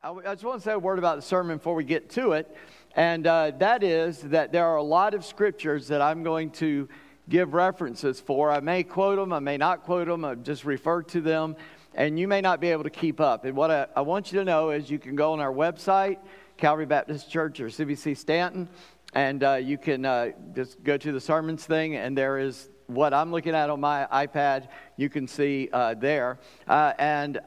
I, just want to say a word about the sermon before we get to it. And uh, that is that there are a lot of scriptures that I'm going to give references for. I may quote them, I may not quote them, I just refer to them, and you may not be able to keep up. And what I, I want you to know is you can go on our website, Calvary Baptist Church or CBC Stanton, and uh, you can uh, just go to the sermons thing, and there is what I'm looking at on my iPad, you can see uh, there. Uh, and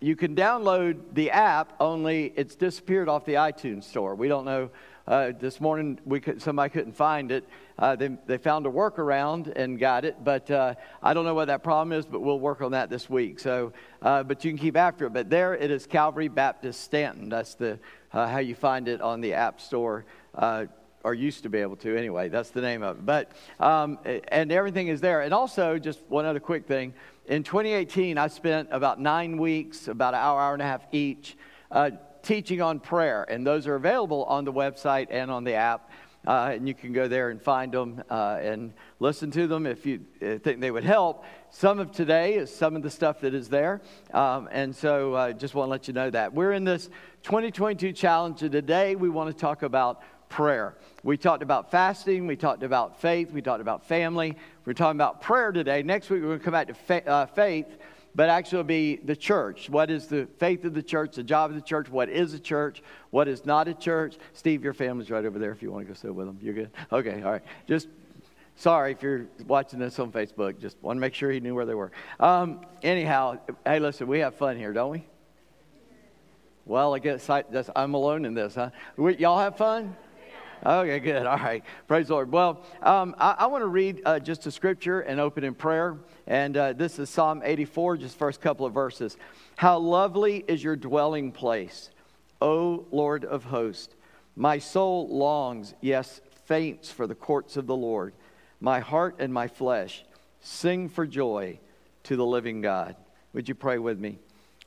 you can download the app, only it's disappeared off the iTunes store. We don't know. Uh, this morning, we could, somebody couldn't find it. Uh, they, they found a workaround and got it, but uh, I don't know what that problem is, but we'll work on that this week. So, uh, but you can keep after it. But there it is, Calvary Baptist Stanton. That's the uh, how you find it on the App Store uh, or used to be able to anyway. That's the name of it. But um, and everything is there. And also, just one other quick thing in 2018, I spent about nine weeks, about an hour, hour and a half each, uh, teaching on prayer. And those are available on the website and on the app. Uh, and you can go there and find them uh, and listen to them if you uh, think they would help. Some of today is some of the stuff that is there. Um, and so I uh, just want to let you know that. We're in this 2022 challenge, and today we want to talk about prayer. We talked about fasting, we talked about faith, we talked about family. We're talking about prayer today. Next week, we're going to come back to fa- uh, faith, but actually be the church. What is the faith of the church, the job of the church? What is a church? What is not a church? Steve, your family's right over there if you want to go sit with them. You're good? Okay, all right. Just sorry if you're watching this on Facebook. Just want to make sure he knew where they were. Um, anyhow, hey, listen, we have fun here, don't we? Well, I guess I, I'm alone in this, huh? We, y'all have fun? Okay, good. All right. Praise the Lord. Well, um, I, I want to read uh, just a scripture and open in prayer. And uh, this is Psalm 84, just first couple of verses. How lovely is your dwelling place, O Lord of hosts. My soul longs, yes, faints for the courts of the Lord. My heart and my flesh sing for joy to the living God. Would you pray with me?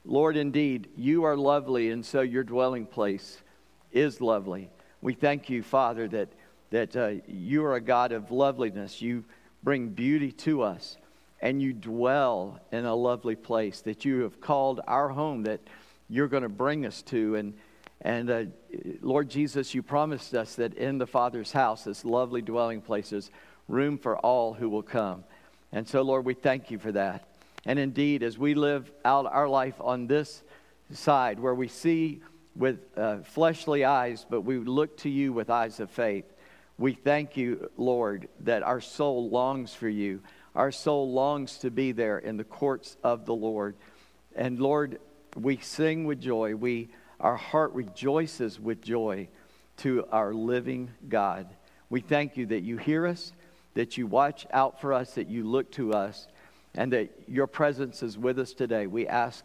Lord, indeed, you are lovely, and so your dwelling place is lovely. We thank you, Father, that, that uh, you are a God of loveliness. You bring beauty to us, and you dwell in a lovely place that you have called our home that you're going to bring us to. And, and uh, Lord Jesus, you promised us that in the Father's house, this lovely dwelling places, room for all who will come. And so, Lord, we thank you for that. And indeed, as we live out our life on this side where we see with uh, fleshly eyes, but we look to you with eyes of faith. We thank you, Lord, that our soul longs for you. Our soul longs to be there in the courts of the Lord. And Lord, we sing with joy. We, our heart rejoices with joy to our living God. We thank you that you hear us, that you watch out for us, that you look to us, and that your presence is with us today. We ask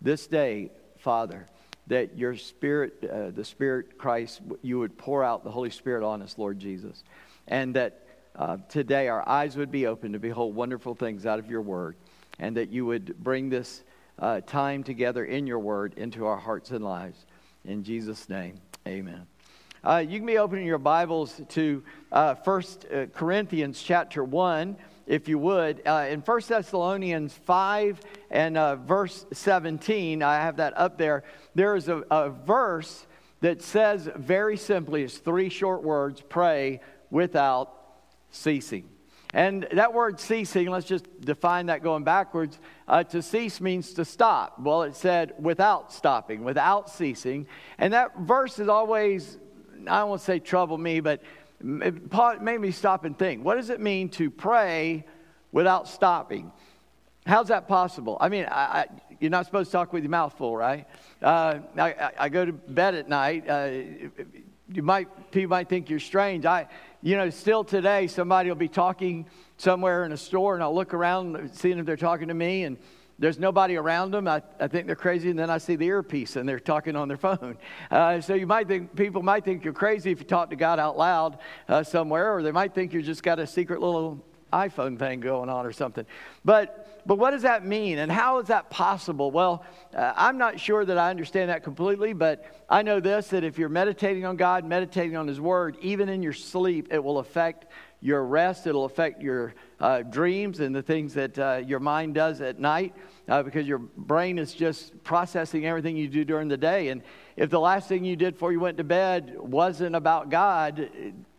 this day, Father, that your spirit, uh, the Spirit Christ, you would pour out the Holy Spirit on us, Lord Jesus. And that uh, today our eyes would be open to behold wonderful things out of your word. And that you would bring this uh, time together in your word into our hearts and lives. In Jesus' name, amen. Uh, you can be opening your Bibles to uh, 1 uh, Corinthians chapter 1 if you would. Uh, in 1 Thessalonians 5 and uh, verse 17, I have that up there. There is a, a verse that says very simply, it's three short words pray without ceasing. And that word ceasing, let's just define that going backwards. Uh, to cease means to stop. Well, it said without stopping, without ceasing. And that verse is always, I won't say trouble me, but it made me stop and think what does it mean to pray without stopping? How's that possible? I mean, I, I, you're not supposed to talk with your mouth full, right? Uh, I, I, go to bed at night. Uh, you might people might think you're strange. I, you know, still today, somebody will be talking somewhere in a store, and I'll look around, seeing if they're talking to me, and there's nobody around them. I, I think they're crazy, and then I see the earpiece and they're talking on their phone. Uh, so you might think people might think you're crazy if you talk to God out loud uh, somewhere, or they might think you just got a secret little iPhone thing going on or something. But but what does that mean, and how is that possible? Well, uh, I'm not sure that I understand that completely, but I know this: that if you're meditating on God, meditating on His Word, even in your sleep, it will affect your rest. It'll affect your uh, dreams and the things that uh, your mind does at night uh, because your brain is just processing everything you do during the day. And if the last thing you did before you went to bed wasn't about God,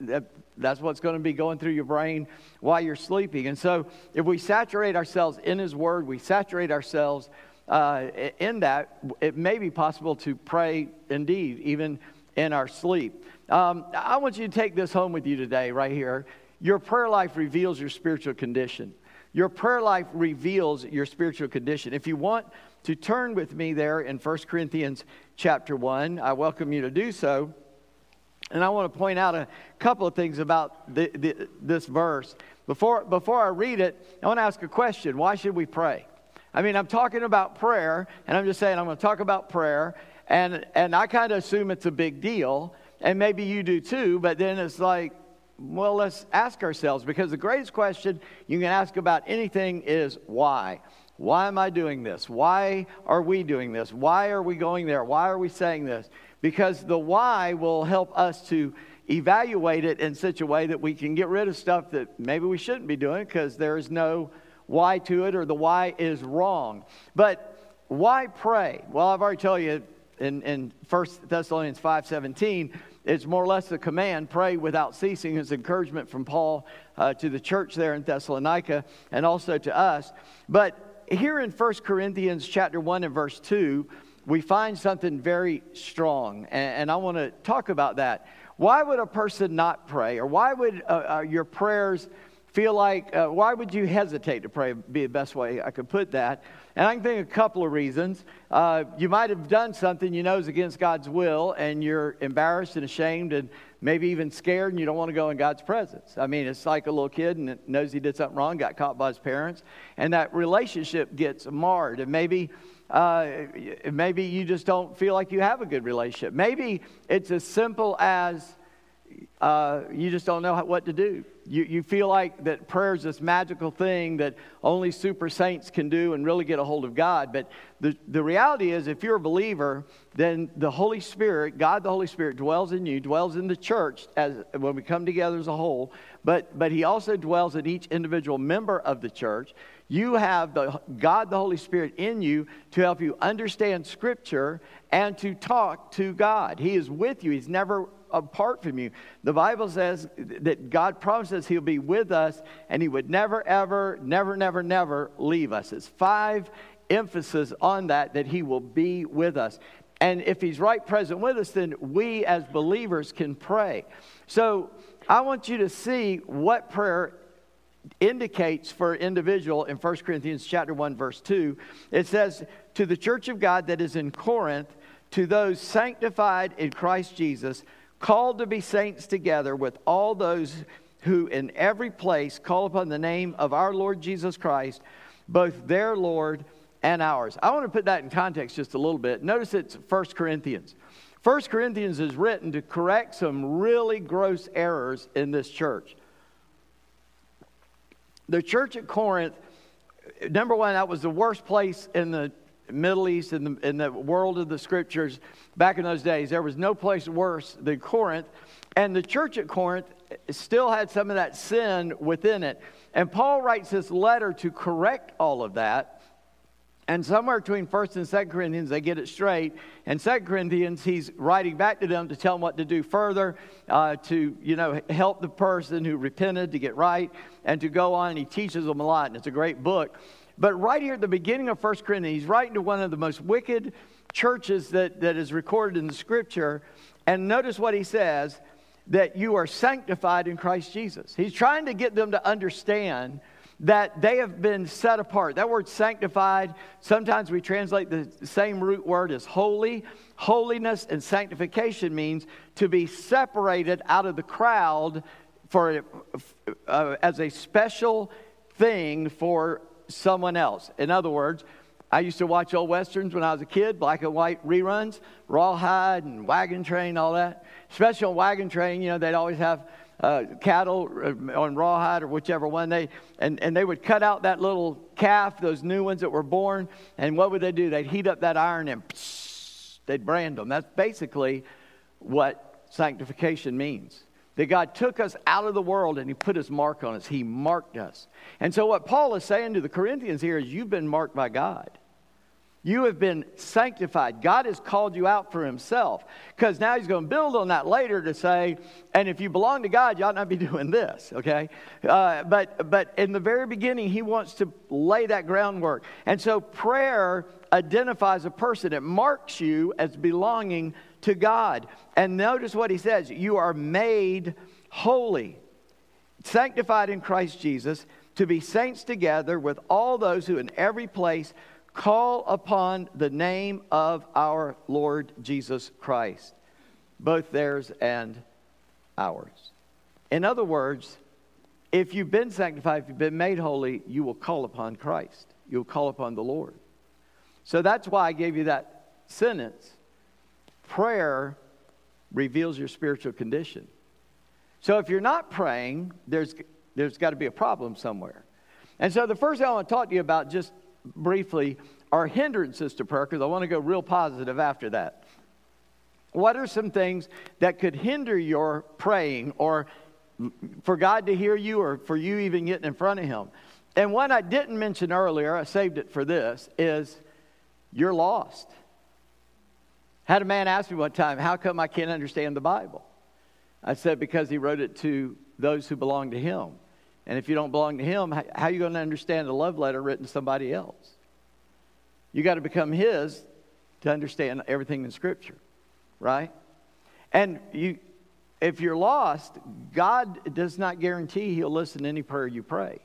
that, that's what's going to be going through your brain while you're sleeping. And so, if we saturate ourselves in His Word, we saturate ourselves uh, in that, it may be possible to pray indeed, even in our sleep. Um, I want you to take this home with you today, right here. Your prayer life reveals your spiritual condition. Your prayer life reveals your spiritual condition. If you want to turn with me there in 1 Corinthians chapter 1, I welcome you to do so. And I want to point out a couple of things about the, the, this verse. Before, before I read it, I want to ask a question Why should we pray? I mean, I'm talking about prayer, and I'm just saying I'm going to talk about prayer, and, and I kind of assume it's a big deal, and maybe you do too, but then it's like, well, let's ask ourselves because the greatest question you can ask about anything is why. Why am I doing this? Why are we doing this? Why are we going there? Why are we saying this? Because the why will help us to evaluate it in such a way that we can get rid of stuff that maybe we shouldn't be doing because there is no why to it or the why is wrong. But why pray? Well, I've already told you in, in 1 Thessalonians 5.17, it's more or less a command, pray without ceasing. It's encouragement from Paul uh, to the church there in Thessalonica and also to us. But here in 1 Corinthians chapter 1 and verse 2, we find something very strong. And, and I want to talk about that. Why would a person not pray? Or why would uh, uh, your prayers feel like, uh, why would you hesitate to pray? Be the best way I could put that. And I can think of a couple of reasons. Uh, you might have done something you know is against God's will, and you're embarrassed and ashamed and maybe even scared, and you don't want to go in God's presence. I mean, it's like a little kid and knows he did something wrong, got caught by his parents, and that relationship gets marred. And maybe. Uh, maybe you just don't feel like you have a good relationship. Maybe it's as simple as uh, you just don't know what to do. You, you feel like that prayer is this magical thing that only super saints can do and really get a hold of God. But the, the reality is, if you're a believer, then the Holy Spirit, God the Holy Spirit, dwells in you, dwells in the church as when we come together as a whole, but, but He also dwells in each individual member of the church. You have the, God the Holy Spirit in you to help you understand Scripture and to talk to God. He is with you, He's never apart from you. The Bible says that God promises He'll be with us and He would never, ever, never, never, never leave us. It's five emphasis on that, that He will be with us. And if He's right present with us, then we as believers can pray. So I want you to see what prayer indicates for individual in 1 Corinthians chapter 1 verse 2 it says to the church of God that is in Corinth to those sanctified in Christ Jesus called to be saints together with all those who in every place call upon the name of our Lord Jesus Christ, both their Lord and ours. I want to put that in context just a little bit. Notice it's 1 Corinthians. 1 Corinthians is written to correct some really gross errors in this church. The church at Corinth, number one, that was the worst place in the Middle East, in the, in the world of the scriptures, back in those days, there was no place worse than Corinth. And the church at Corinth still had some of that sin within it. And Paul writes this letter to correct all of that. And somewhere between 1st and 2nd Corinthians, they get it straight. And 2nd Corinthians, he's writing back to them to tell them what to do further, uh, to, you know, help the person who repented to get right, and to go on. He teaches them a lot, and it's a great book. But right here at the beginning of 1 Corinthians, he's writing to one of the most wicked churches that, that is recorded in the scripture. And notice what he says that you are sanctified in Christ Jesus. He's trying to get them to understand that they have been set apart. That word sanctified, sometimes we translate the same root word as holy. Holiness and sanctification means to be separated out of the crowd for uh, as a special thing for someone else. In other words, I used to watch old westerns when I was a kid, black and white reruns, Rawhide and Wagon Train, all that. Especially on Wagon Train, you know, they'd always have uh, cattle uh, on rawhide or whichever one they and, and they would cut out that little calf those new ones that were born and what would they do they'd heat up that iron and they'd brand them that's basically what sanctification means that God took us out of the world and He put His mark on us. He marked us. And so, what Paul is saying to the Corinthians here is, You've been marked by God. You have been sanctified. God has called you out for Himself. Because now He's going to build on that later to say, and if you belong to God, you ought not be doing this, okay? Uh, but, but in the very beginning, He wants to lay that groundwork. And so prayer identifies a person, it marks you as belonging to God. And notice what He says you are made holy, sanctified in Christ Jesus, to be saints together with all those who in every place call upon the name of our Lord Jesus Christ, both theirs and ours. In other words, if you've been sanctified, if you've been made holy, you will call upon Christ. You'll call upon the Lord. So that's why I gave you that sentence. Prayer reveals your spiritual condition. So if you're not praying, there's, there's got to be a problem somewhere. And so the first thing I want to talk to you about, just briefly are hindrances to prayer because I want to go real positive after that. What are some things that could hinder your praying or for God to hear you or for you even getting in front of Him? And one I didn't mention earlier, I saved it for this, is you're lost. Had a man ask me one time, How come I can't understand the Bible? I said, Because he wrote it to those who belong to him. And if you don't belong to him, how are you going to understand a love letter written to somebody else? You got to become his to understand everything in Scripture, right? And you, if you're lost, God does not guarantee he'll listen to any prayer you pray.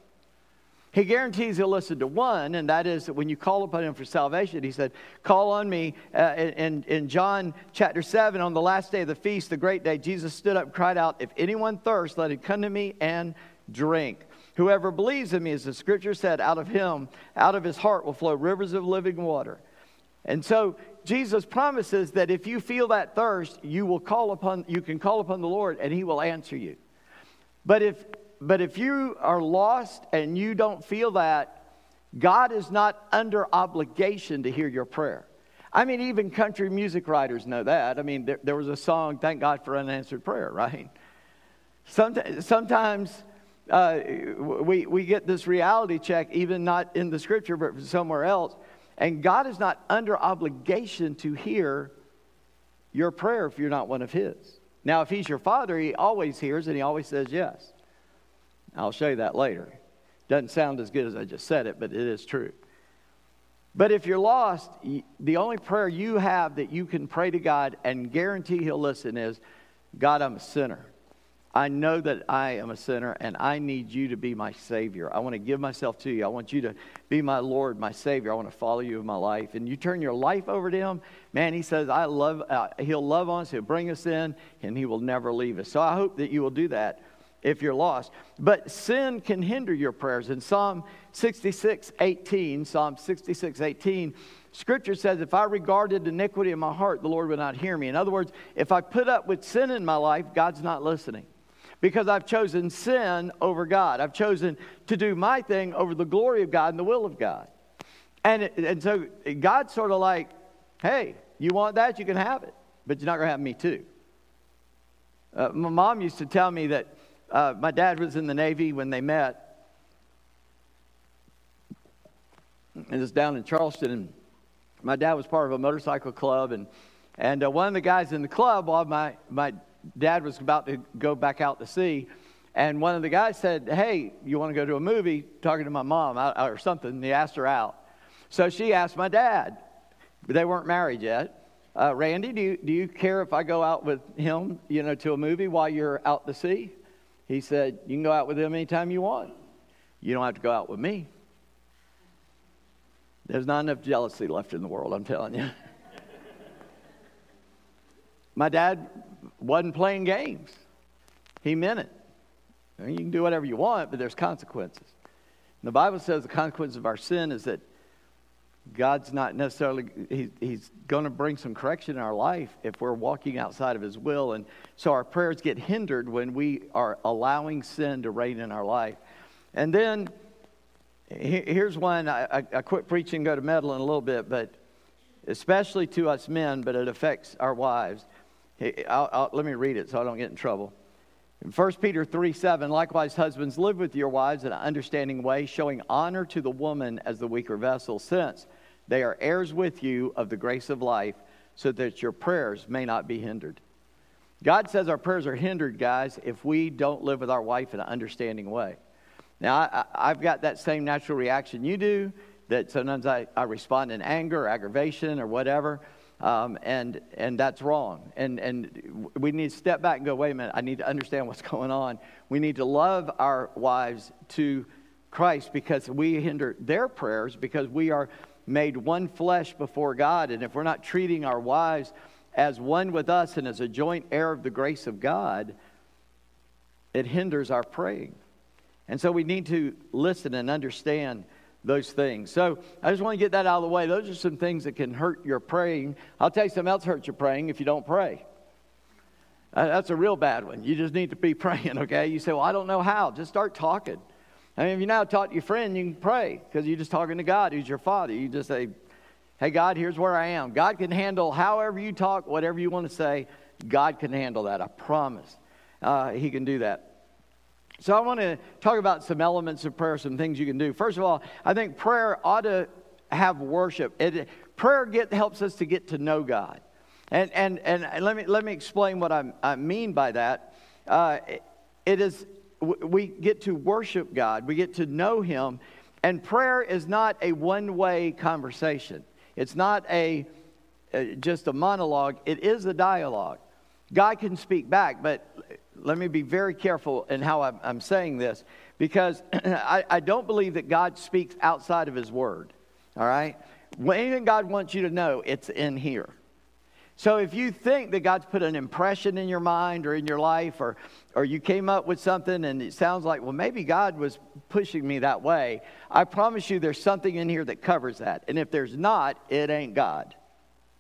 He guarantees he'll listen to one, and that is that when you call upon him for salvation, he said, Call on me. Uh, in, in John chapter 7, on the last day of the feast, the great day, Jesus stood up and cried out, If anyone thirsts, let him come to me and drink. Whoever believes in me, as the scripture said, out of him, out of his heart will flow rivers of living water. And so Jesus promises that if you feel that thirst, you will call upon you can call upon the Lord and he will answer you. But if but if you are lost and you don't feel that, God is not under obligation to hear your prayer. I mean, even country music writers know that. I mean, there, there was a song, Thank God for Unanswered Prayer, right? Sometimes, sometimes uh, we, we get this reality check, even not in the scripture, but somewhere else. And God is not under obligation to hear your prayer if you're not one of His. Now, if He's your Father, He always hears and He always says yes. I'll show you that later. Doesn't sound as good as I just said it, but it is true. But if you're lost, the only prayer you have that you can pray to God and guarantee He'll listen is God, I'm a sinner. I know that I am a sinner and I need you to be my Savior. I want to give myself to you. I want you to be my Lord, my Savior. I want to follow you in my life. And you turn your life over to Him, man, He says, I love, uh, He'll love us, He'll bring us in, and He will never leave us. So I hope that you will do that if you're lost. But sin can hinder your prayers. In Psalm 66 18, Psalm 66 18, Scripture says, if I regarded iniquity in my heart, the Lord would not hear me. In other words, if I put up with sin in my life, God's not listening because I've chosen sin over God. I've chosen to do my thing over the glory of God and the will of God. And, and so God's sort of like, hey, you want that? You can have it, but you're not going to have me too. Uh, my mom used to tell me that uh, my dad was in the Navy when they met. It was down in Charleston, and my dad was part of a motorcycle club, and and uh, one of the guys in the club, while my my dad was about to go back out to sea. And one of the guys said, Hey, you want to go to a movie? Talking to my mom or something. And he asked her out. So she asked my dad, but they weren't married yet. Uh, Randy, do you, do you care if I go out with him, you know, to a movie while you're out to sea? He said, You can go out with him anytime you want. You don't have to go out with me. There's not enough jealousy left in the world, I'm telling you. My dad wasn't playing games. He meant it. You can do whatever you want, but there's consequences. And the Bible says the consequence of our sin is that God's not necessarily, he, He's going to bring some correction in our life if we're walking outside of His will. And so our prayers get hindered when we are allowing sin to reign in our life. And then here's one I, I quit preaching, go to meddling a little bit, but especially to us men, but it affects our wives. I'll, I'll, let me read it so I don't get in trouble. In 1 Peter 3 7, likewise, husbands, live with your wives in an understanding way, showing honor to the woman as the weaker vessel, since they are heirs with you of the grace of life, so that your prayers may not be hindered. God says our prayers are hindered, guys, if we don't live with our wife in an understanding way. Now, I, have got that same natural reaction you do, that sometimes I, I respond in anger or aggravation or whatever. Um, and and that's wrong. And and we need to step back and go, wait a minute. I need to understand what's going on. We need to love our wives to Christ because we hinder their prayers because we are made one flesh before God. And if we're not treating our wives as one with us and as a joint heir of the grace of God, it hinders our praying. And so we need to listen and understand those things. So I just want to get that out of the way. Those are some things that can hurt your praying. I'll tell you something else hurts your praying if you don't pray. That's a real bad one. You just need to be praying, okay? You say, Well, I don't know how. Just start talking. I mean, if you now talk to your friend, you can pray because you're just talking to God, who's your Father. You just say, Hey, God, here's where I am. God can handle however you talk, whatever you want to say. God can handle that. I promise. Uh, he can do that. So I want to talk about some elements of prayer, some things you can do. First of all, I think prayer ought to have worship. It, prayer get, helps us to get to know God. And, and, and let, me, let me explain what I, I mean by that. Uh, it is, we get to worship God, we get to know Him, and prayer is not a one way conversation. It's not a, a, just a monologue, it is a dialogue. God can speak back, but let me be very careful in how I'm, I'm saying this because I, I, don't believe that God speaks outside of His Word. All right? When anything God wants you to know, it's in here. So if you think that God's put an impression in your mind or in your life, or, or you came up with something and it sounds like, well, maybe God was pushing me that way, I promise you there's something in here that covers that. And if there's not, it ain't God.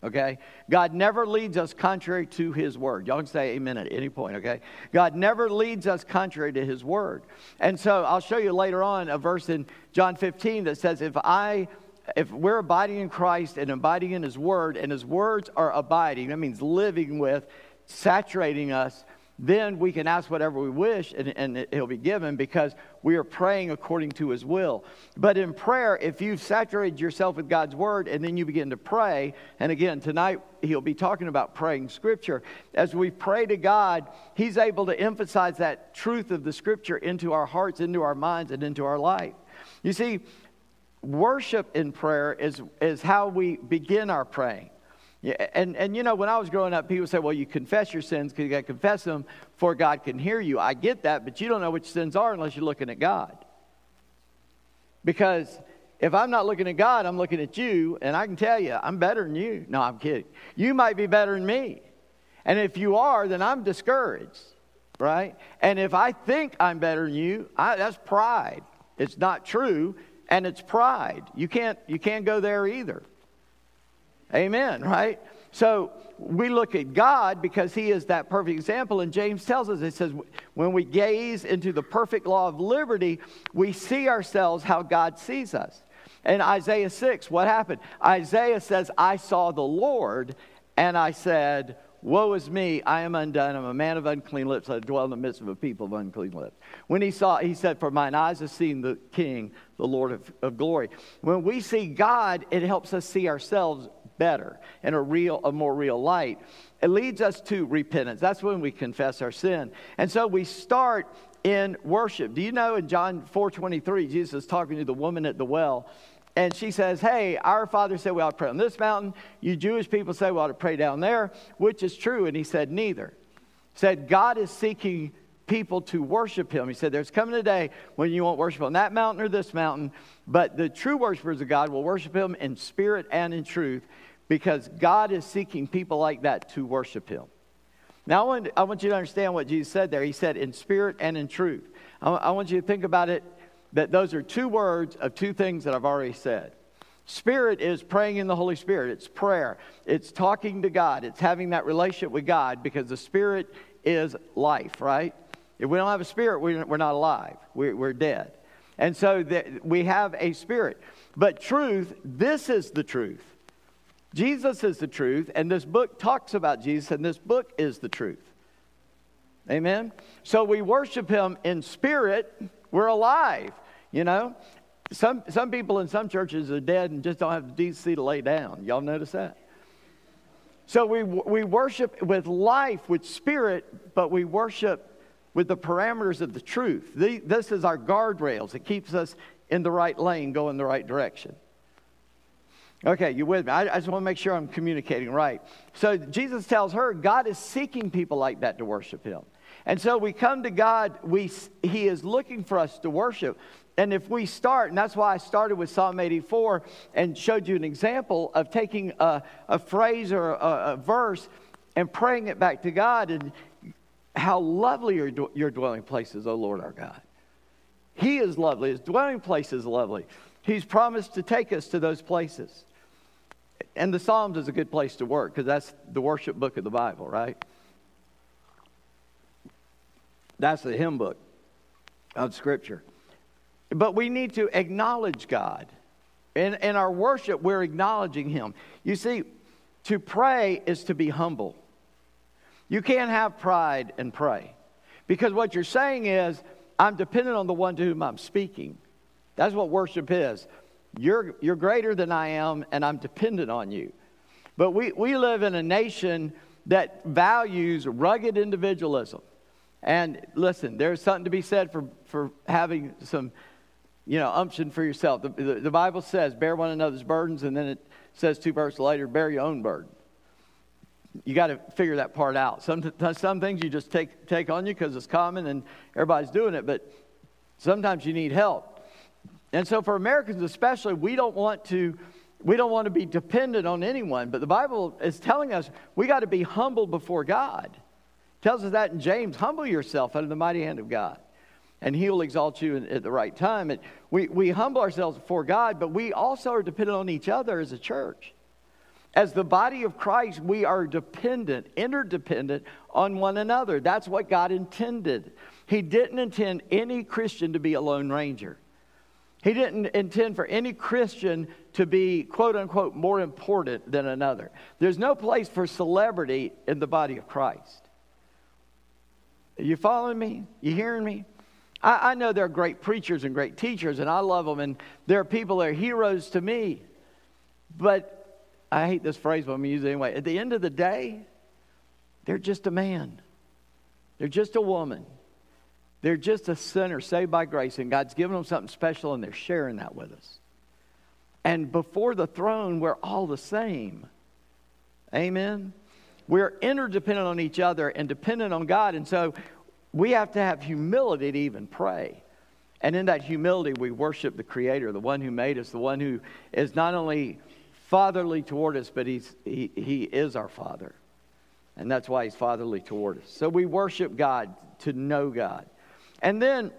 Okay? God never leads us contrary to his word. Y'all can say amen at any point, okay? God never leads us contrary to his word. And so I'll show you later on a verse in John 15 that says, If I if we're abiding in Christ and abiding in his word, and his words are abiding, that means living with, saturating us, then we can ask whatever we wish and, and it'll be given because we are praying according to his will. But in prayer, if you've saturated yourself with God's word and then you begin to pray, and again, tonight he'll be talking about praying scripture. As we pray to God, he's able to emphasize that truth of the scripture into our hearts, into our minds, and into our life. You see, worship in prayer is, is how we begin our praying. Yeah, and, and you know, when I was growing up, people say, well, you confess your sins because you got to confess them before God can hear you. I get that, but you don't know which sins are unless you're looking at God. Because if I'm not looking at God, I'm looking at you, and I can tell you, I'm better than you. No, I'm kidding. You might be better than me. And if you are, then I'm discouraged, right? And if I think I'm better than you, I, that's pride. It's not true, and it's pride. You can't, you can't go there either. Amen, right? So we look at God because He is that perfect example. And James tells us, it says, when we gaze into the perfect law of liberty, we see ourselves how God sees us. In Isaiah 6, what happened? Isaiah says, I saw the Lord, and I said, Woe is me, I am undone. I'm a man of unclean lips. I dwell in the midst of a people of unclean lips. When he saw, he said, For mine eyes have seen the King, the Lord of, of glory. When we see God, it helps us see ourselves better and a real, a more real light. It leads us to repentance. That's when we confess our sin. And so we start in worship. Do you know in John 4:23, Jesus is talking to the woman at the well, and she says, Hey, our father said we ought to pray on this mountain. You Jewish people say we ought to pray down there, which is true. And he said, Neither. He said, God is seeking people to worship him. He said, There's coming a day when you won't worship on that mountain or this mountain, but the true worshipers of God will worship him in spirit and in truth because God is seeking people like that to worship Him. Now, I want, I want you to understand what Jesus said there. He said, in spirit and in truth. I, I want you to think about it that those are two words of two things that I've already said. Spirit is praying in the Holy Spirit. It's prayer. It's talking to God. It's having that relationship with God because the Spirit is life, right? If we don't have a spirit, we're not alive. We're, dead. And so we have a spirit. But truth, this is the truth. Jesus is the truth, and this book talks about Jesus, and this book is the truth. Amen? So we worship him in spirit, we're alive, you know? Some, some people in some churches are dead and just don't have the decency to lay down. Y'all notice that? So we, we worship with life, with spirit, but we worship with the parameters of the truth. The, this is our guardrails. It keeps us in the right lane, going the right direction. Okay, you with me? I, I just want to make sure I'm communicating right. So Jesus tells her God is seeking people like that to worship Him. And so we come to God, we, He is looking for us to worship. And if we start, and that's why I started with Psalm 84 and showed you an example of taking a, a phrase or a, a verse and praying it back to God, and how lovely are your dwelling places, O Lord our God. He is lovely, His dwelling place is lovely. He's promised to take us to those places. And the Psalms is a good place to work because that's the worship book of the Bible, right? That's the hymn book of Scripture. But we need to acknowledge God. In, in our worship, we're acknowledging Him. You see, to pray is to be humble. You can't have pride and pray. Because what you're saying is, I'm dependent on the one to whom I'm speaking. That's what worship is. You're, you're greater than I am, and I'm dependent on you. But we, we live in a nation that values rugged individualism. And listen, there's something to be said for, for having some, you know, umption for yourself. The, the, the Bible says, bear one another's burdens, and then it says two verses later, bear your own burden. You got to figure that part out. Some, some things you just take, take on you because it's common and everybody's doing it, but sometimes you need help. And so for Americans especially, we don't want to we don't want to be dependent on anyone, but the Bible is telling us we got to be humble before God. It tells us that in James, humble yourself under the mighty hand of God, and he will exalt you at the right time. And we, we humble ourselves before God, but we also are dependent on each other as a church. As the body of Christ, we are dependent, interdependent on one another. That's what God intended. He didn't intend any Christian to be a lone ranger. He didn't intend for any Christian to be, quote unquote, more important than another. There's no place for celebrity in the body of Christ. Are you following me? You hearing me? I, I know there are great preachers and great teachers, and I love them, and there are people that are heroes to me. But I hate this phrase, but I'm going to use it anyway. At the end of the day, they're just a man, they're just a woman. They're just a sinner saved by grace, and God's given them something special, and they're sharing that with us. And before the throne, we're all the same. Amen? We're interdependent on each other and dependent on God. And so we have to have humility to even pray. And in that humility, we worship the Creator, the one who made us, the one who is not only fatherly toward us, but he's, he, he is our Father. And that's why He's fatherly toward us. So we worship God to know God. And then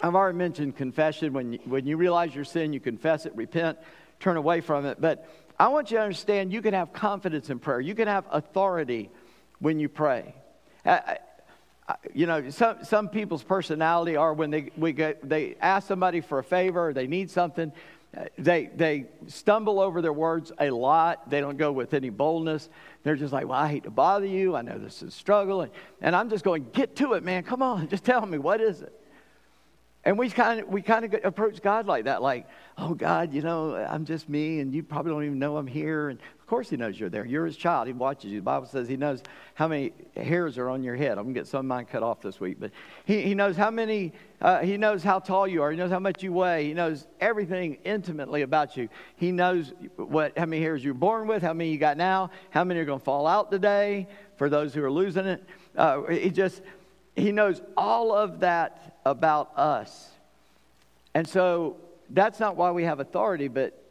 I've already mentioned confession. When you, when you realize your sin, you confess it, repent, turn away from it. But I want you to understand you can have confidence in prayer, you can have authority when you pray. I, I, you know, some, some people's personality are when they, we get, they ask somebody for a favor or they need something, uh, they, they stumble over their words a lot. They don't go with any boldness. They're just like, well, I hate to bother you. I know this is a struggle. And, and I'm just going, get to it, man. Come on. Just tell me, what is it? And we kind of we kind of approach God like that, like, oh God, you know, I'm just me, and you probably don't even know I'm here. And of course, He knows you're there. You're His child. He watches you. The Bible says He knows how many hairs are on your head. I'm gonna get some of mine cut off this week, but He, he knows how many. Uh, he knows how tall you are. He knows how much you weigh. He knows everything intimately about you. He knows what how many hairs you're born with, how many you got now, how many are gonna fall out today. For those who are losing it, uh, He just he knows all of that about us. And so that's not why we have authority, but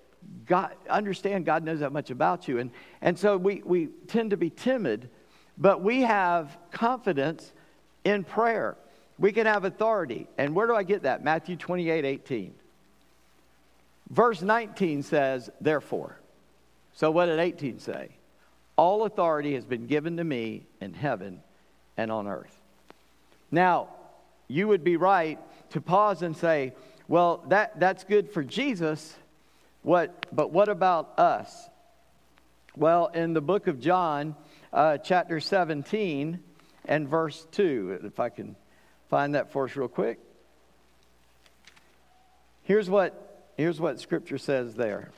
God, understand God knows that much about you. And, and so we, we tend to be timid, but we have confidence in prayer. We can have authority. And where do I get that? Matthew 28 18. Verse 19 says, therefore. So what did 18 say? All authority has been given to me in heaven and on earth. Now, you would be right to pause and say, well, that, that's good for Jesus, what, but what about us? Well, in the book of John, uh, chapter 17, and verse 2. If I can find that for us real quick. Here's what, here's what Scripture says there.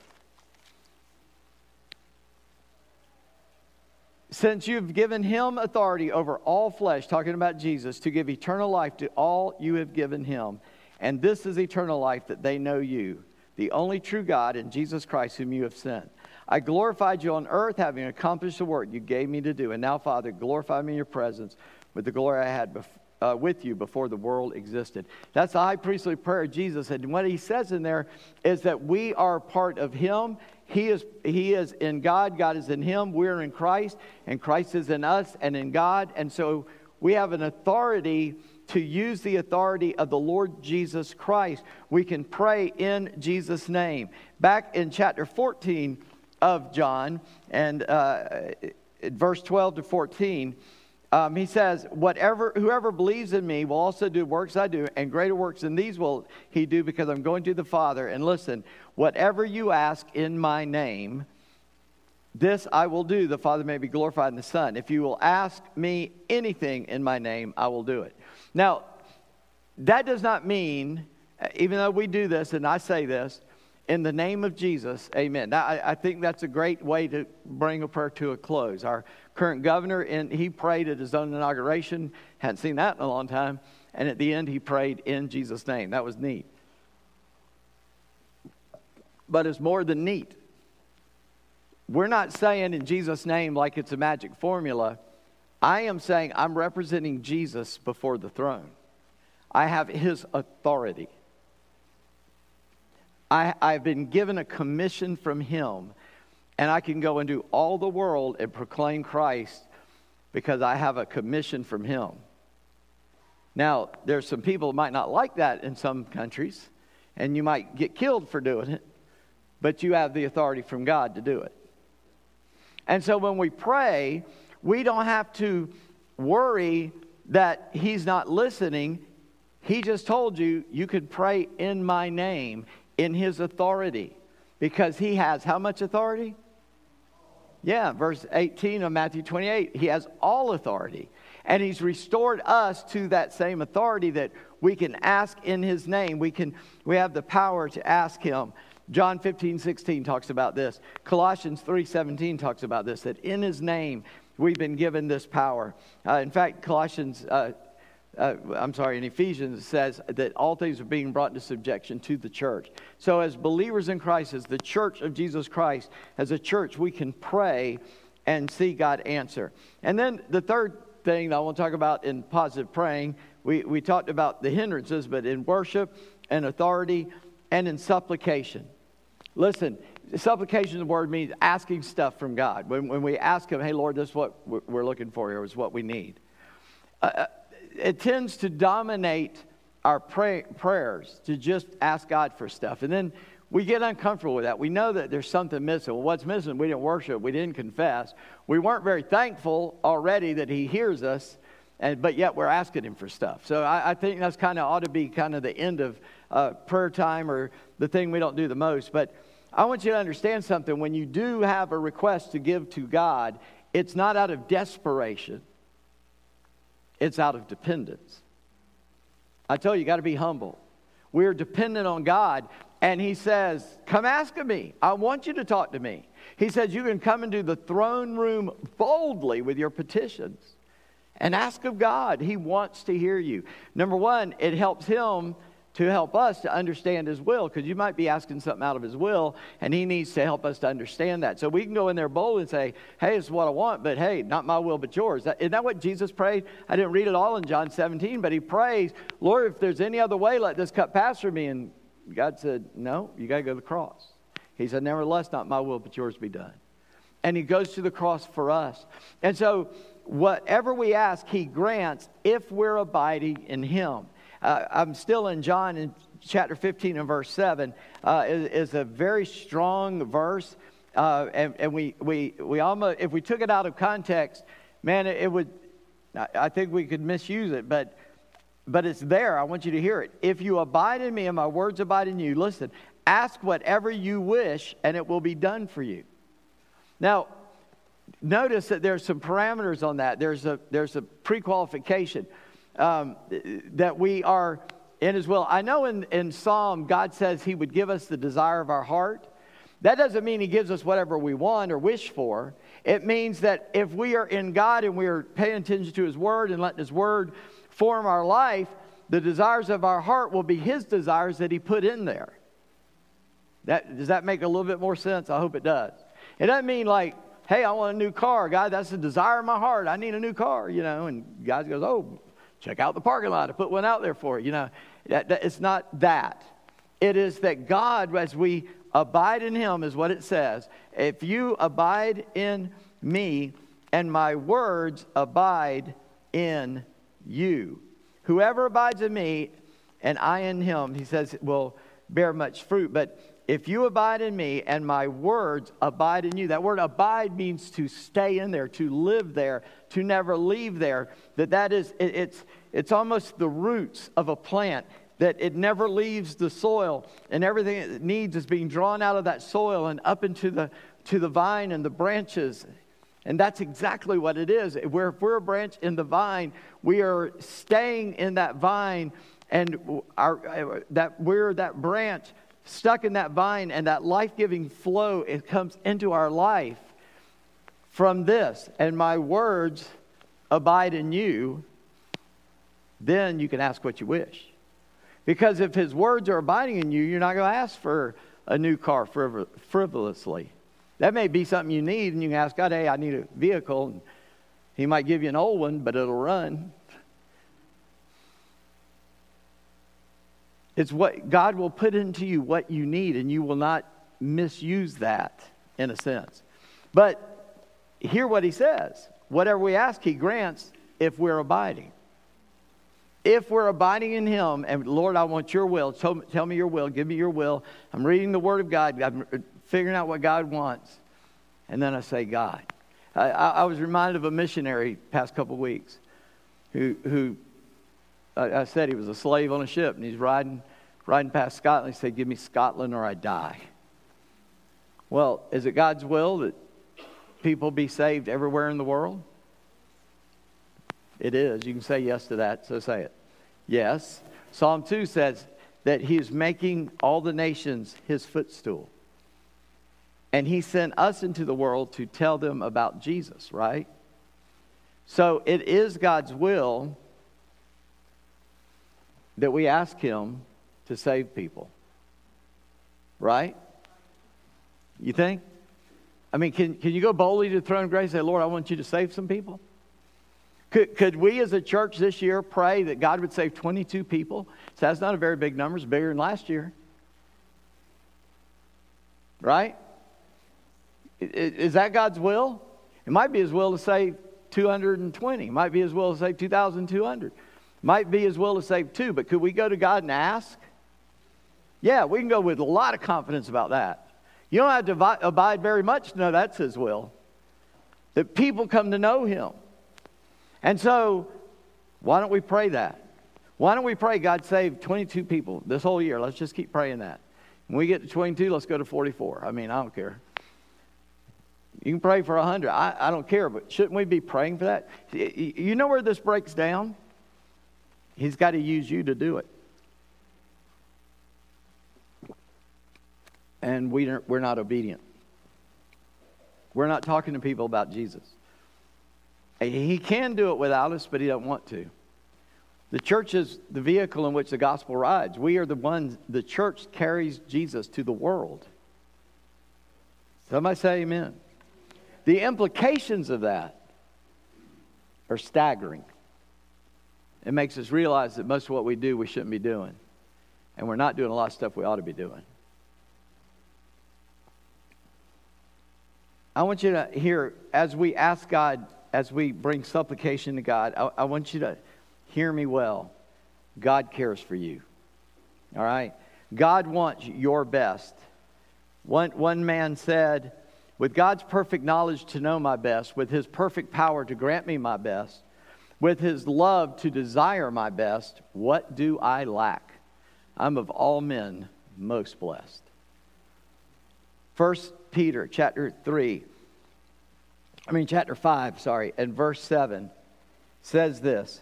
Since you've given him authority over all flesh, talking about Jesus, to give eternal life to all you have given him. And this is eternal life that they know you, the only true God, and Jesus Christ, whom you have sent. I glorified you on earth, having accomplished the work you gave me to do. And now, Father, glorify me in your presence with the glory I had uh, with you before the world existed. That's the high priestly prayer of Jesus. And what he says in there is that we are part of him. He is, he is in God, God is in him. We're in Christ, and Christ is in us and in God. And so we have an authority to use the authority of the Lord Jesus Christ. We can pray in Jesus' name. Back in chapter 14 of John, and uh, verse 12 to 14, um, he says, Whatever, whoever believes in me will also do works I do, and greater works than these will he do because I'm going to the Father. And listen, whatever you ask in my name, this I will do, the Father may be glorified in the Son. If you will ask me anything in my name, I will do it. Now, that does not mean, even though we do this and I say this, in the name of Jesus, amen. Now, I, I, think that's a great way to bring a prayer to a close. Our current governor, and he prayed at his own inauguration. Hadn't seen that in a long time. And at the end, he prayed in Jesus' name. That was neat. But it's more than neat. We're not saying in Jesus' name like it's a magic formula. I am saying I'm representing Jesus before the throne. I have his authority. I, I've been given a commission from Him, and I can go into all the world and proclaim Christ because I have a commission from Him. Now, there's some people who might not like that in some countries, and you might get killed for doing it, but you have the authority from God to do it. And so when we pray, we don't have to worry that He's not listening. He just told you you could pray in my name in his authority because he has how much authority? Yeah, verse 18 of Matthew 28. He has all authority. And he's restored us to that same authority that we can ask in his name. We, can, we have the power to ask him. John 15, 16 talks about this. Colossians 3, 17 talks about this, that in his name we've been given this power. Uh, in fact, Colossians uh, uh, I'm sorry, in Ephesians, it says that all things are being brought into subjection to the church. So, as believers in Christ, as the church of Jesus Christ, as a church, we can pray and see God answer. And then the third thing that I want to talk about in positive praying, we, we talked about the hindrances, but in worship and authority and in supplication. Listen, supplication, the word means asking stuff from God. When, when we ask Him, hey, Lord, this is what we're looking for here, is what we need. Uh, uh it tends to dominate our pray, prayers to just ask God for stuff. And then we get uncomfortable with that. We know that there's something missing. Well, what's missing? We didn't worship. We didn't confess. We weren't very thankful already that He hears us, and, but yet we're asking Him for stuff. So I, I think that's kind of ought to be kind of the end of uh, prayer time or the thing we don't do the most. But I want you to understand something. When you do have a request to give to God, it's not out of desperation it's out of dependence. I tell you, you got to be humble. We're dependent on God, and He says, Come ask of me. I want you to talk to me. He says, You can come into the throne room boldly with your petitions and ask of God. He wants to hear you. Number one, it helps Him to help us to understand His will, because you might be asking something out of His will, and He needs to help us to understand that. So we can go in there bold and say, Hey, it's what I want, but hey, not my will, but yours. Isn't that what Jesus prayed? I didn't read it all in John 17, but He prays, Lord, if there's any other way, let this cup pass from me. And God said, No, you got to go to the cross. He said, Nevertheless, not my will, but yours be done. And He goes to the cross for us. And so, whatever we ask, He grants if we're abiding in Him. Uh, I'm still in John in chapter 15 and verse 7 uh, is, is, a very strong verse. Uh, and, and we, we, we almost, if we took it out of context, man, it, it would, I think we could misuse it, but, but it's there. I want you to hear it. If you abide in me and my words abide in you, listen, ask whatever you wish and it will be done for you. Now, notice that there's some parameters on that. There's a, there's a pre qualification um, that we are in His will. I know in, in Psalm, God says He would give us the desire of our heart. That doesn't mean He gives us whatever we want or wish for. It means that if we are in God and we are paying attention to His Word and letting His Word form our life, the desires of our heart will be His desires that He put in there. That, does that make a little bit more sense? I hope it does. It doesn't mean like, hey, I want a new car. God, that's the desire of my heart. I need a new car, you know. And God goes, oh, check out the parking lot. I put one out there for you. You know, that, that, it's not that. It is that God, as we abide in Him, is what it says. If you abide in me and my words abide in you. Whoever abides in me and I in him, he says, will bear much fruit. But if you abide in me and my words abide in you, that word abide means to stay in there, to live there, to never leave there. That that is, it, it's, it's almost the roots of a plant that it never leaves the soil and everything it needs is being drawn out of that soil and up into the to the vine and the branches and that's exactly what it is. We're, if we're a branch in the vine, we are staying in that vine, and our, uh, that we're that branch stuck in that vine and that life giving flow, it comes into our life from this. And my words abide in you, then you can ask what you wish. Because if his words are abiding in you, you're not going to ask for a new car frivolously. That may be something you need, and you can ask God, hey, I need a vehicle. And he might give you an old one, but it'll run. It's what God will put into you what you need, and you will not misuse that in a sense. But hear what he says whatever we ask, he grants if we're abiding. If we're abiding in him, and Lord, I want your will, tell, tell me your will, give me your will. I'm reading the word of God, I'm figuring out what God wants. And then I say, God. I, I was reminded of a missionary past couple weeks who, who I, I said he was a slave on a ship, and he's riding riding past Scotland, he said, Give me Scotland or I die. Well, is it God's will that people be saved everywhere in the world? It is. You can say yes to that, so say it. Yes. Psalm 2 says that he is making all the nations his footstool. And he sent us into the world to tell them about Jesus, right? So it is God's will that we ask him to save people. Right? You think? I mean, can, can you go boldly to the throne of grace and say, Lord, I want you to save some people? Could, could we as a church this year pray that God would save 22 people? So that's not a very big number, it's bigger than last year. Right? Is that God's will? It might be His will to save 220. It might be His will to save 2,200. It Might be His will to save two, but could we go to God and ask? Yeah, we can go with a lot of confidence about that. You don't have to abide very much to know that's His will. That people come to know Him. And so, why don't we pray that? Why don't we pray God save 22 people this whole year? Let's just keep praying that. When we get to 22, let's go to 44. I mean, I don't care. You can pray for 100. I, I don't care, but shouldn't we be praying for that? You know where this breaks down? He's got to use you to do it. And we we're not obedient. We're not talking to people about Jesus. He can do it without us, but he doesn't want to. The church is the vehicle in which the gospel rides. We are the ones, the church carries Jesus to the world. Somebody say amen. The implications of that are staggering. It makes us realize that most of what we do, we shouldn't be doing. And we're not doing a lot of stuff we ought to be doing. I want you to hear, as we ask God, as we bring supplication to God, I, I want you to hear me well. God cares for you. All right? God wants your best. One, one man said, With God's perfect knowledge to know my best, with his perfect power to grant me my best, with his love to desire my best, what do I lack? I'm of all men most blessed. First Peter chapter 3 I mean, chapter 5, sorry, and verse 7 says this.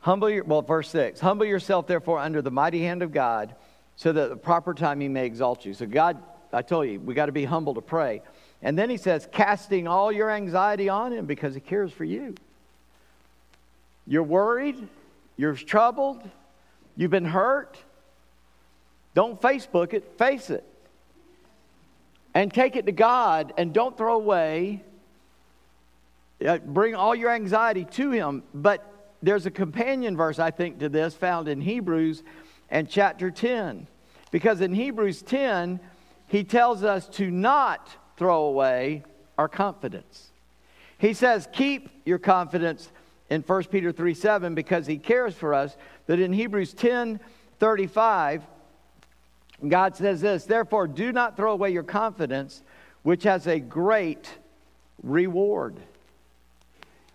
Humble your, well, verse 6 Humble yourself, therefore, under the mighty hand of God, so that at the proper time he may exalt you. So, God, I told you, we got to be humble to pray. And then he says, casting all your anxiety on him because he cares for you. You're worried, you're troubled, you've been hurt. Don't Facebook it, face it. And take it to God and don't throw away. Uh, bring all your anxiety to him. But there's a companion verse, I think, to this found in Hebrews and chapter 10. Because in Hebrews 10, he tells us to not throw away our confidence. He says, Keep your confidence in 1 Peter 3 7 because he cares for us. But in Hebrews 10 35, God says this Therefore, do not throw away your confidence, which has a great reward.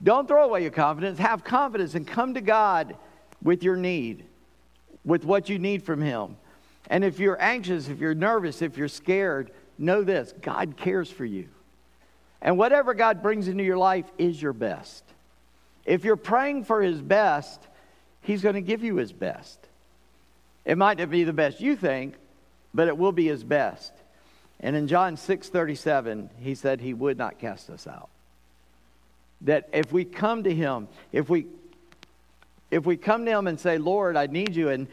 Don't throw away your confidence. Have confidence and come to God with your need, with what you need from Him. And if you're anxious, if you're nervous, if you're scared, know this God cares for you. And whatever God brings into your life is your best. If you're praying for His best, He's going to give you His best. It might not be the best you think, but it will be His best. And in John 6 37, He said He would not cast us out. That if we come to Him, if we if we come to Him and say, Lord, I need you, and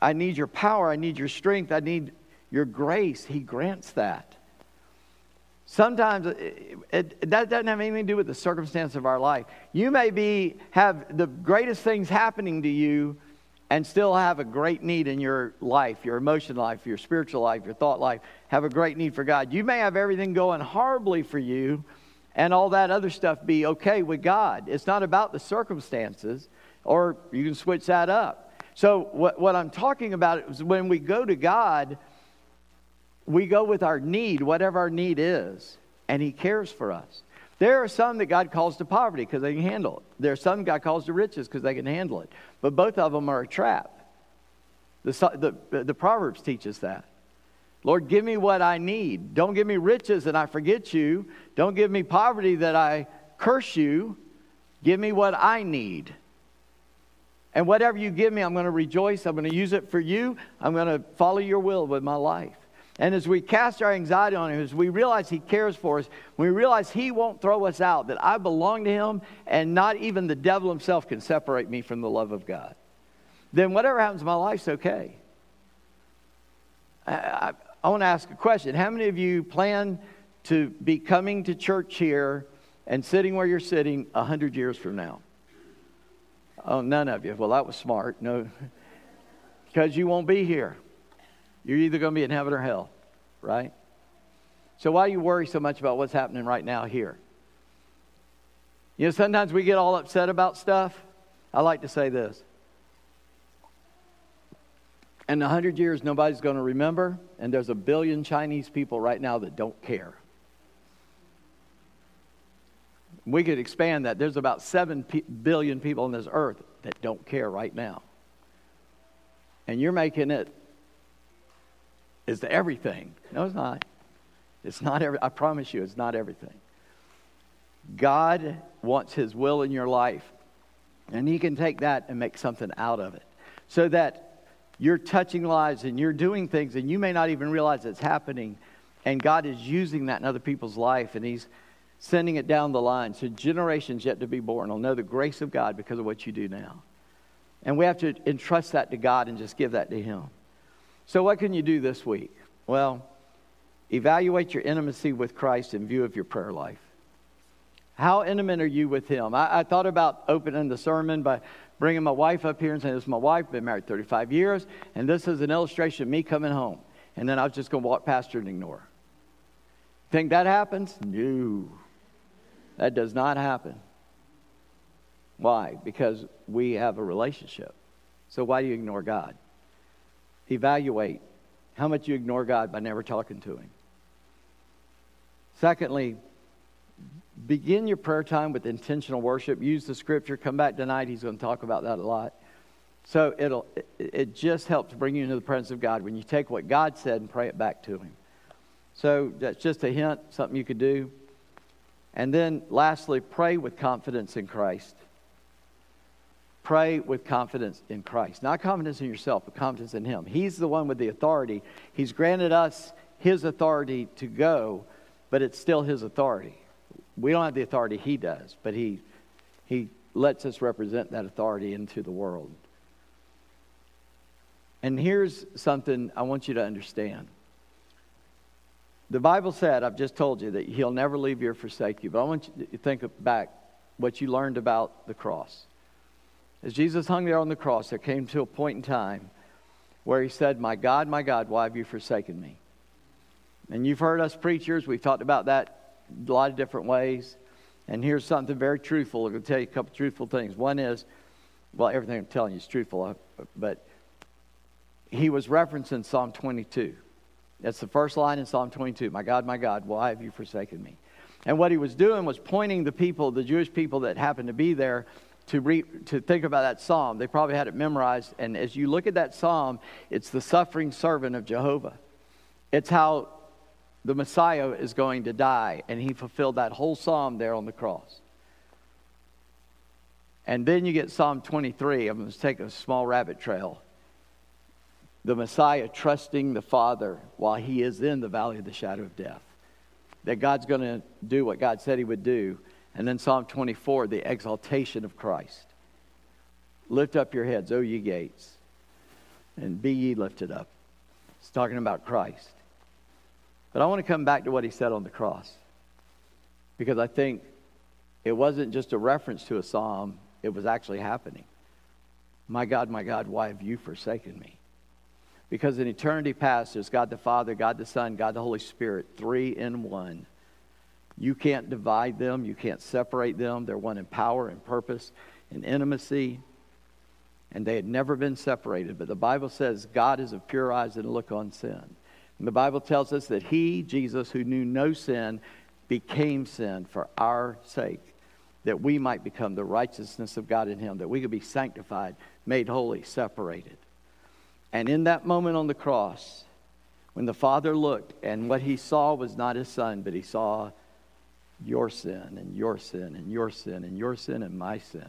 I need your power, I need your strength, I need your grace, He grants that. Sometimes it, it, that doesn't have anything to do with the circumstance of our life. You may be have the greatest things happening to you and still have a great need in your life, your emotional life, your spiritual life, your thought life, have a great need for God. You may have everything going horribly for you and all that other stuff be okay with God. It's not about the circumstances, or you can switch that up. So, what, what I'm talking about is when we go to God, we go with our need, whatever our need is, and He cares for us. There are some that God calls to poverty because they can handle it. There are some God calls to riches because they can handle it. But both of them are a trap. The, the, the Proverbs teach us that. Lord, give me what I need. Don't give me riches and I forget you. Don't give me poverty that I curse you. Give me what I need. And whatever you give me, I'm going to rejoice. I'm going to use it for you. I'm going to follow your will with my life. And as we cast our anxiety on Him, as we realize He cares for us, we realize He won't throw us out, that I belong to Him, and not even the devil himself can separate me from the love of God, then whatever happens in my life's okay. I, I, I want to ask a question. How many of you plan to be coming to church here and sitting where you're sitting 100 years from now? Oh, none of you. Well, that was smart. No, because you won't be here. You're either going to be in heaven or hell, right? So why do you worry so much about what's happening right now here? You know, sometimes we get all upset about stuff. I like to say this. In a hundred years, nobody's going to remember, and there's a billion Chinese people right now that don't care. We could expand that. There's about seven billion people on this earth that don't care right now. And you're making it is everything. No, it's not. It's not every, I promise you, it's not everything. God wants His will in your life, and He can take that and make something out of it. So that you're touching lives and you're doing things, and you may not even realize it's happening, and God is using that in other people's life, and He's sending it down the line. So generations yet to be born will know the grace of God because of what you do now. And we have to entrust that to God and just give that to Him. So, what can you do this week? Well, evaluate your intimacy with Christ in view of your prayer life. How intimate are you with Him? I, I thought about opening the sermon by bringing my wife up here and saying, This is my wife, been married 35 years, and this is an illustration of me coming home. And then I was just going to walk past her and ignore her. Think that happens? No. That does not happen. Why? Because we have a relationship. So why do you ignore God? Evaluate how much you ignore God by never talking to Him. Secondly, begin your prayer time with intentional worship. Use the scripture. Come back tonight. He's going to talk about that a lot. So it'll, it just helps bring you into the presence of God when you take what God said and pray it back to Him. So that's just a hint, something you could do. And then lastly, pray with confidence in Christ. Pray with confidence in Christ. Not confidence in yourself, but confidence in Him. He's the one with the authority. He's granted us His authority to go, but it's still His authority. We don't have the authority He does, but He, he lets us represent that authority into the world. And here's something I want you to understand. The Bible said, I've just told you, that He'll never leave you or forsake you. But I want you to think back what you learned about the cross. As Jesus hung there on the cross, there came to a point in time where He said, My God, my God, why have you forsaken me? And you've heard us preachers, we've talked about that a lot of different ways. And here's something very truthful. I'm going to tell you a couple truthful things. One is, well, everything I'm telling you is truthful, uh, but he was referencing Psalm 22. That's the first line in Psalm 22. My God, my God, why have you forsaken me? And what he was doing was pointing the people, the Jewish people that happened to be there, to, re, to think about that psalm. They probably had it memorized. And as you look at that psalm, it's the suffering servant of Jehovah. It's how the Messiah is going to die. And he fulfilled that whole psalm there on the cross. And then you get Psalm 23. I'm going to take a small rabbit trail the Messiah trusting the Father while he is in the valley of the shadow of death. That God's going to do what God said he would do. And then Psalm 24, the exaltation of Christ. Lift up your heads, O ye gates, and be ye lifted up. It's talking about Christ. But I want to come back to what he said on the cross. Because I think it wasn't just a reference to a psalm, it was actually happening. My God, my God, why have you forsaken me? Because in eternity past, there's God the Father, God the Son, God the Holy Spirit, three in one. You can't divide them, you can't separate them. They're one in power and purpose and intimacy. And they had never been separated. But the Bible says God is of pure eyes and look on sin. And the Bible tells us that He, Jesus, who knew no sin, became sin for our sake, that we might become the righteousness of God in Him, that we could be sanctified, made holy, separated. And in that moment on the cross, when the Father looked and what he saw was not his son, but he saw your sin and your sin and your sin and your sin and my sin.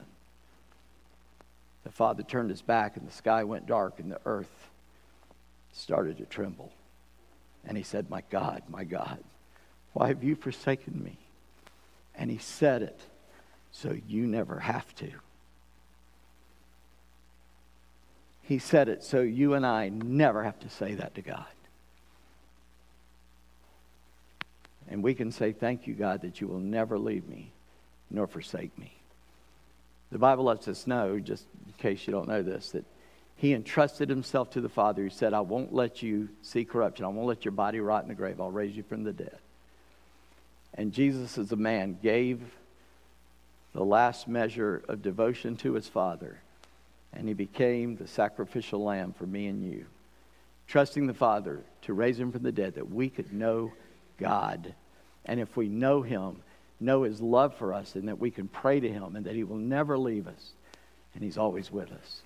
The Father turned his back and the sky went dark and the earth started to tremble. And he said, My God, my God, why have you forsaken me? And he said it so you never have to. He said it so you and I never have to say that to God. And we can say, Thank you, God, that you will never leave me nor forsake me. The Bible lets us know, just in case you don't know this, that he entrusted himself to the Father who said, I won't let you see corruption. I won't let your body rot in the grave. I'll raise you from the dead. And Jesus, as a man, gave the last measure of devotion to his Father and he became the sacrificial lamb for me and you, trusting the Father to raise him from the dead that we could know God. And if we know him, know his love for us, and that we can pray to him and that he will never leave us and he's always with us.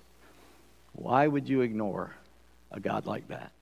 Why would you ignore a God like that?